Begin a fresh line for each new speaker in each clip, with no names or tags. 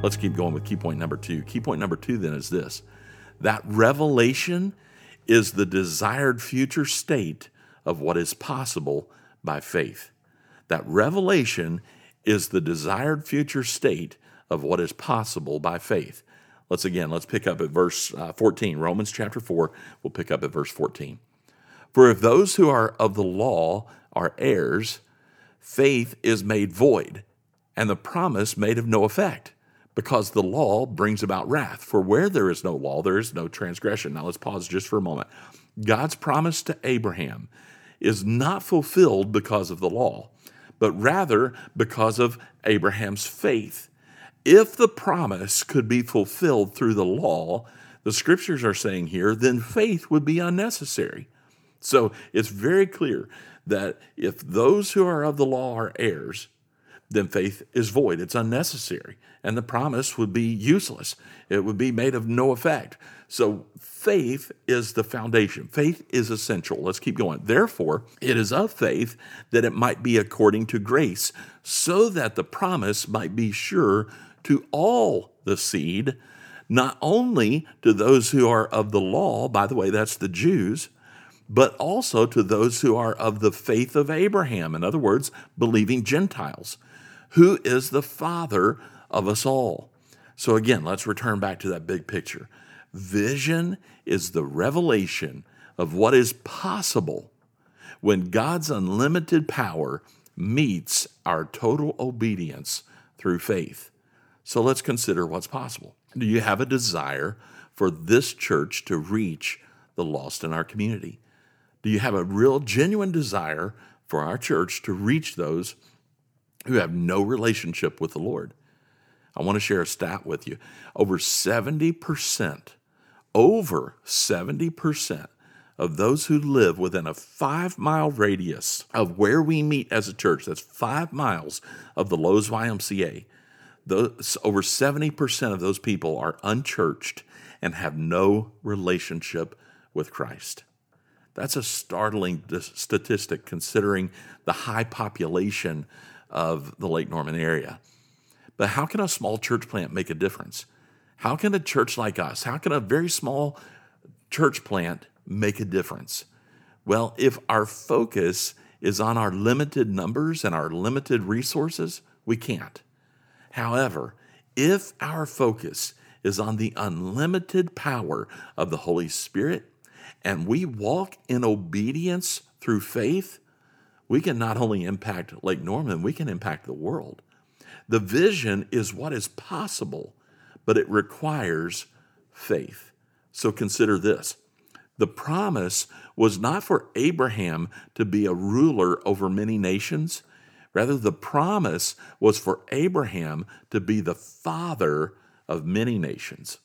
Let's keep going with key point number two. Key point number two then is this that revelation is the desired future state of what is possible by faith. That revelation is the desired future state of what is possible by faith. Let's again, let's pick up at verse uh, 14. Romans chapter 4, we'll pick up at verse 14. For if those who are of the law are heirs, faith is made void, and the promise made of no effect, because the law brings about wrath. For where there is no law, there is no transgression. Now let's pause just for a moment. God's promise to Abraham is not fulfilled because of the law, but rather because of Abraham's faith. If the promise could be fulfilled through the law, the scriptures are saying here, then faith would be unnecessary. So it's very clear that if those who are of the law are heirs, then faith is void. It's unnecessary. And the promise would be useless. It would be made of no effect. So faith is the foundation. Faith is essential. Let's keep going. Therefore, it is of faith that it might be according to grace, so that the promise might be sure to all the seed, not only to those who are of the law, by the way, that's the Jews, but also to those who are of the faith of Abraham, in other words, believing Gentiles, who is the father of us all. So, again, let's return back to that big picture. Vision is the revelation of what is possible when God's unlimited power meets our total obedience through faith. So let's consider what's possible. Do you have a desire for this church to reach the lost in our community? Do you have a real, genuine desire for our church to reach those who have no relationship with the Lord? I want to share a stat with you. Over 70%, over 70% of those who live within a five mile radius of where we meet as a church, that's five miles of the Lowe's YMCA, those, over 70% of those people are unchurched and have no relationship with Christ. That's a startling statistic considering the high population of the Lake Norman area. But how can a small church plant make a difference? How can a church like us, how can a very small church plant make a difference? Well, if our focus is on our limited numbers and our limited resources, we can't. However, if our focus is on the unlimited power of the Holy Spirit and we walk in obedience through faith, we can not only impact Lake Norman, we can impact the world. The vision is what is possible, but it requires faith. So consider this the promise was not for Abraham to be a ruler over many nations, Rather, the promise was for Abraham to be the father of many nations.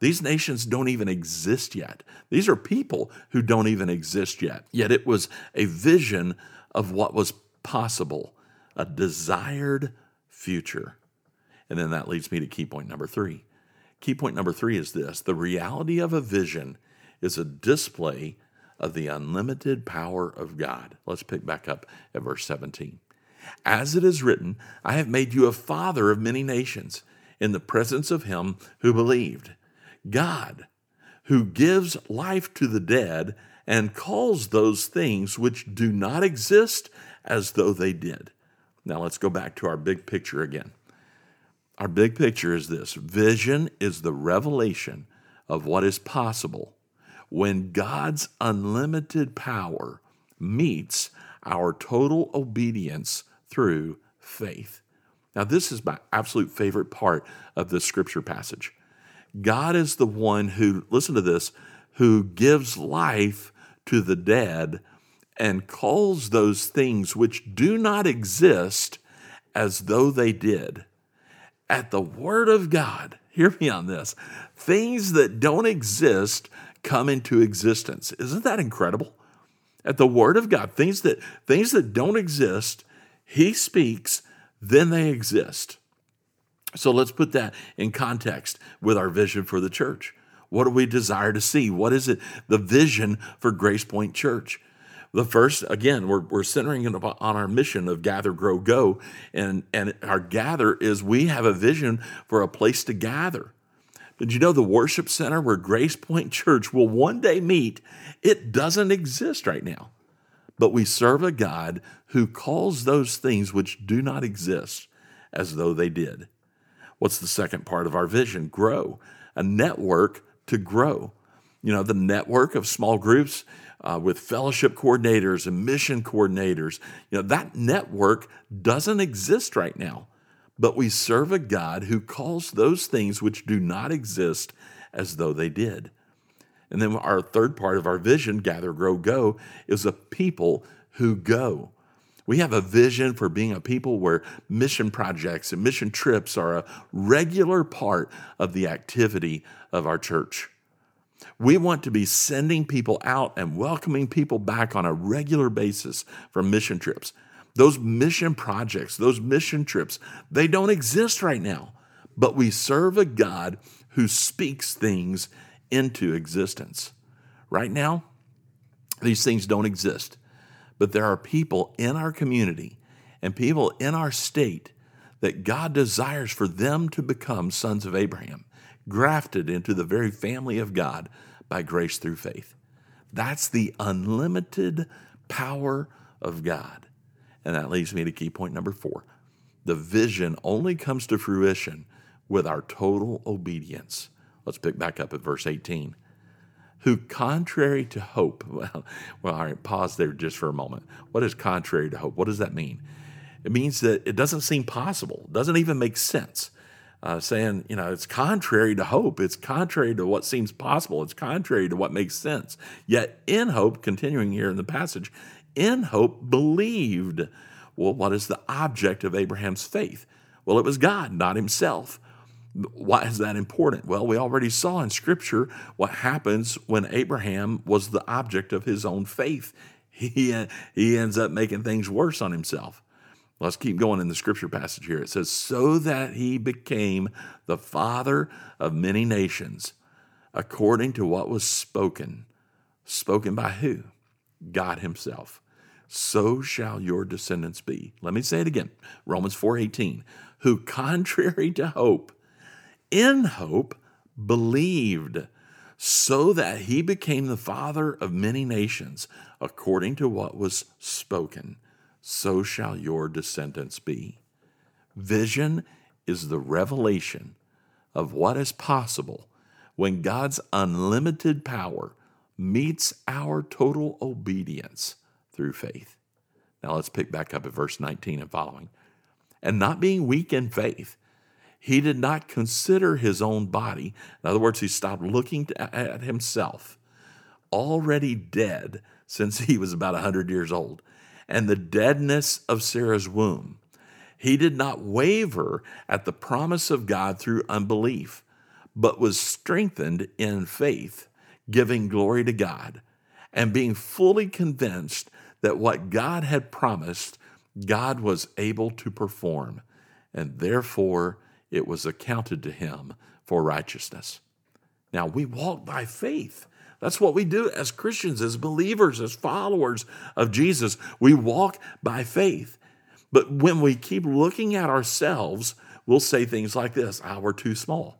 These nations don't even exist yet. These are people who don't even exist yet. Yet it was a vision of what was possible, a desired future. And then that leads me to key point number three. Key point number three is this the reality of a vision is a display of the unlimited power of God. Let's pick back up at verse 17. As it is written, I have made you a father of many nations in the presence of him who believed. God, who gives life to the dead and calls those things which do not exist as though they did. Now let's go back to our big picture again. Our big picture is this vision is the revelation of what is possible when God's unlimited power meets our total obedience through faith. Now, this is my absolute favorite part of this scripture passage. God is the one who, listen to this, who gives life to the dead and calls those things which do not exist as though they did. At the Word of God, hear me on this, things that don't exist come into existence. Isn't that incredible? At the Word of God, things that, things that don't exist he speaks, then they exist. So let's put that in context with our vision for the church. What do we desire to see? What is it, the vision for Grace Point Church? The first, again, we're, we're centering on our mission of gather, grow, go. And, and our gather is we have a vision for a place to gather. Did you know the worship center where Grace Point Church will one day meet? It doesn't exist right now. But we serve a God who calls those things which do not exist as though they did. What's the second part of our vision? Grow, a network to grow. You know, the network of small groups uh, with fellowship coordinators and mission coordinators, you know, that network doesn't exist right now. But we serve a God who calls those things which do not exist as though they did. And then our third part of our vision, gather, grow, go, is a people who go. We have a vision for being a people where mission projects and mission trips are a regular part of the activity of our church. We want to be sending people out and welcoming people back on a regular basis from mission trips. Those mission projects, those mission trips, they don't exist right now. But we serve a God who speaks things into existence. Right now, these things don't exist. But there are people in our community and people in our state that God desires for them to become sons of Abraham, grafted into the very family of God by grace through faith. That's the unlimited power of God. And that leads me to key point number four. The vision only comes to fruition with our total obedience. Let's pick back up at verse 18. Who, contrary to hope, well, well, all right, pause there just for a moment. What is contrary to hope? What does that mean? It means that it doesn't seem possible, it doesn't even make sense uh, saying, you know, it's contrary to hope. It's contrary to what seems possible. It's contrary to what makes sense. Yet in hope, continuing here in the passage, in hope believed. Well, what is the object of Abraham's faith? Well, it was God, not himself. Why is that important? Well, we already saw in Scripture what happens when Abraham was the object of his own faith. He, he ends up making things worse on himself. Let's keep going in the scripture passage here. It says, So that he became the father of many nations, according to what was spoken. Spoken by who? God himself. So shall your descendants be. Let me say it again. Romans 4:18. Who contrary to hope, in hope, believed, so that he became the father of many nations, according to what was spoken so shall your descendants be. Vision is the revelation of what is possible when God's unlimited power meets our total obedience through faith. Now let's pick back up at verse 19 and following. And not being weak in faith, he did not consider his own body. In other words, he stopped looking at himself, already dead since he was about 100 years old and the deadness of Sarah's womb. He did not waver at the promise of God through unbelief, but was strengthened in faith, giving glory to God, and being fully convinced that what God had promised, God was able to perform, and therefore it was accounted to him for righteousness. Now we walk by faith that's what we do as Christians, as believers, as followers of Jesus. We walk by faith. But when we keep looking at ourselves, we'll say things like this ah, we're too small.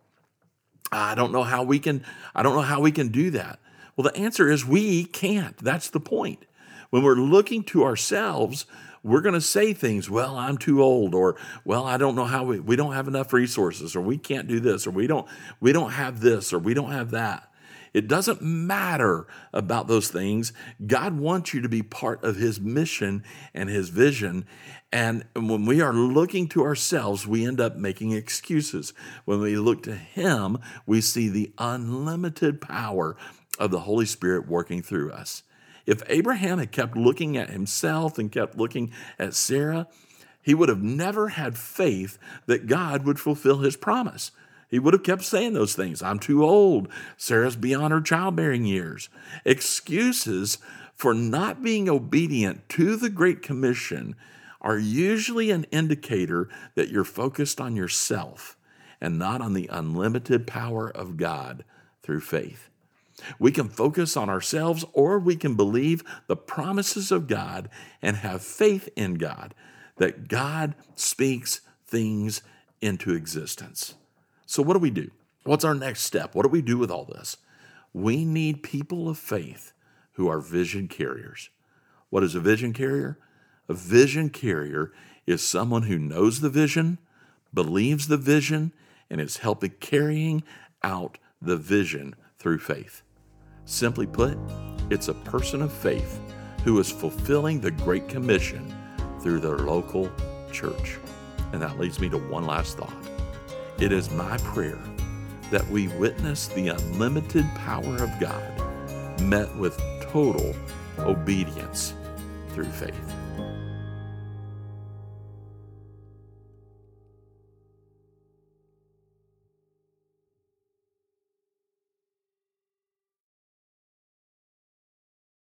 I don't know how we can, I don't know how we can do that. Well, the answer is we can't. That's the point. When we're looking to ourselves, we're going to say things, well, I'm too old, or well, I don't know how we, we don't have enough resources, or we can't do this, or we don't, we don't have this, or we don't have that. It doesn't matter about those things. God wants you to be part of His mission and His vision. And when we are looking to ourselves, we end up making excuses. When we look to Him, we see the unlimited power of the Holy Spirit working through us. If Abraham had kept looking at himself and kept looking at Sarah, he would have never had faith that God would fulfill his promise. He would have kept saying those things. I'm too old. Sarah's beyond her childbearing years. Excuses for not being obedient to the Great Commission are usually an indicator that you're focused on yourself and not on the unlimited power of God through faith. We can focus on ourselves or we can believe the promises of God and have faith in God that God speaks things into existence. So, what do we do? What's our next step? What do we do with all this? We need people of faith who are vision carriers. What is a vision carrier? A vision carrier is someone who knows the vision, believes the vision, and is helping carrying out the vision through faith. Simply put, it's a person of faith who is fulfilling the Great Commission through their local church. And that leads me to one last thought. It is my prayer that we witness the unlimited power of God met with total obedience through faith.